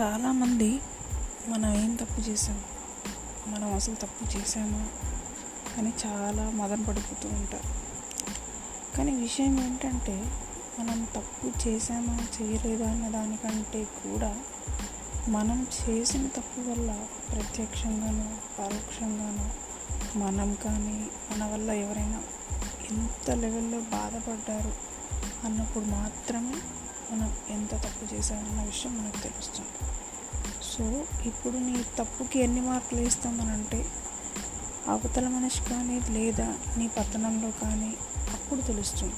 చాలామంది మనం ఏం తప్పు చేసాం మనం అసలు తప్పు చేసామా అని చాలా మదన పడిపోతూ ఉంటారు. కానీ విషయం ఏంటంటే మనం తప్పు చేసామా చేయలేదా అన్న దానికంటే కూడా మనం చేసిన తప్పు వల్ల ప్రత్యక్షంగానో పరోక్షంగానో మనం కానీ మన వల్ల ఎవరైనా ఎంత లెవెల్లో బాధపడ్డారు అన్నప్పుడు మాత్రమే మనం ఎంత తప్పు చేసామన్న విషయం మనకు తెలుస్తుంది. సో ఇప్పుడు నీ తప్పుకి ఎన్ని మార్కులు ఇస్తామనంటే అవతల మనిషి కానీ లేదా నీ పతనంలో కానీ అప్పుడు తెలుస్తుంది.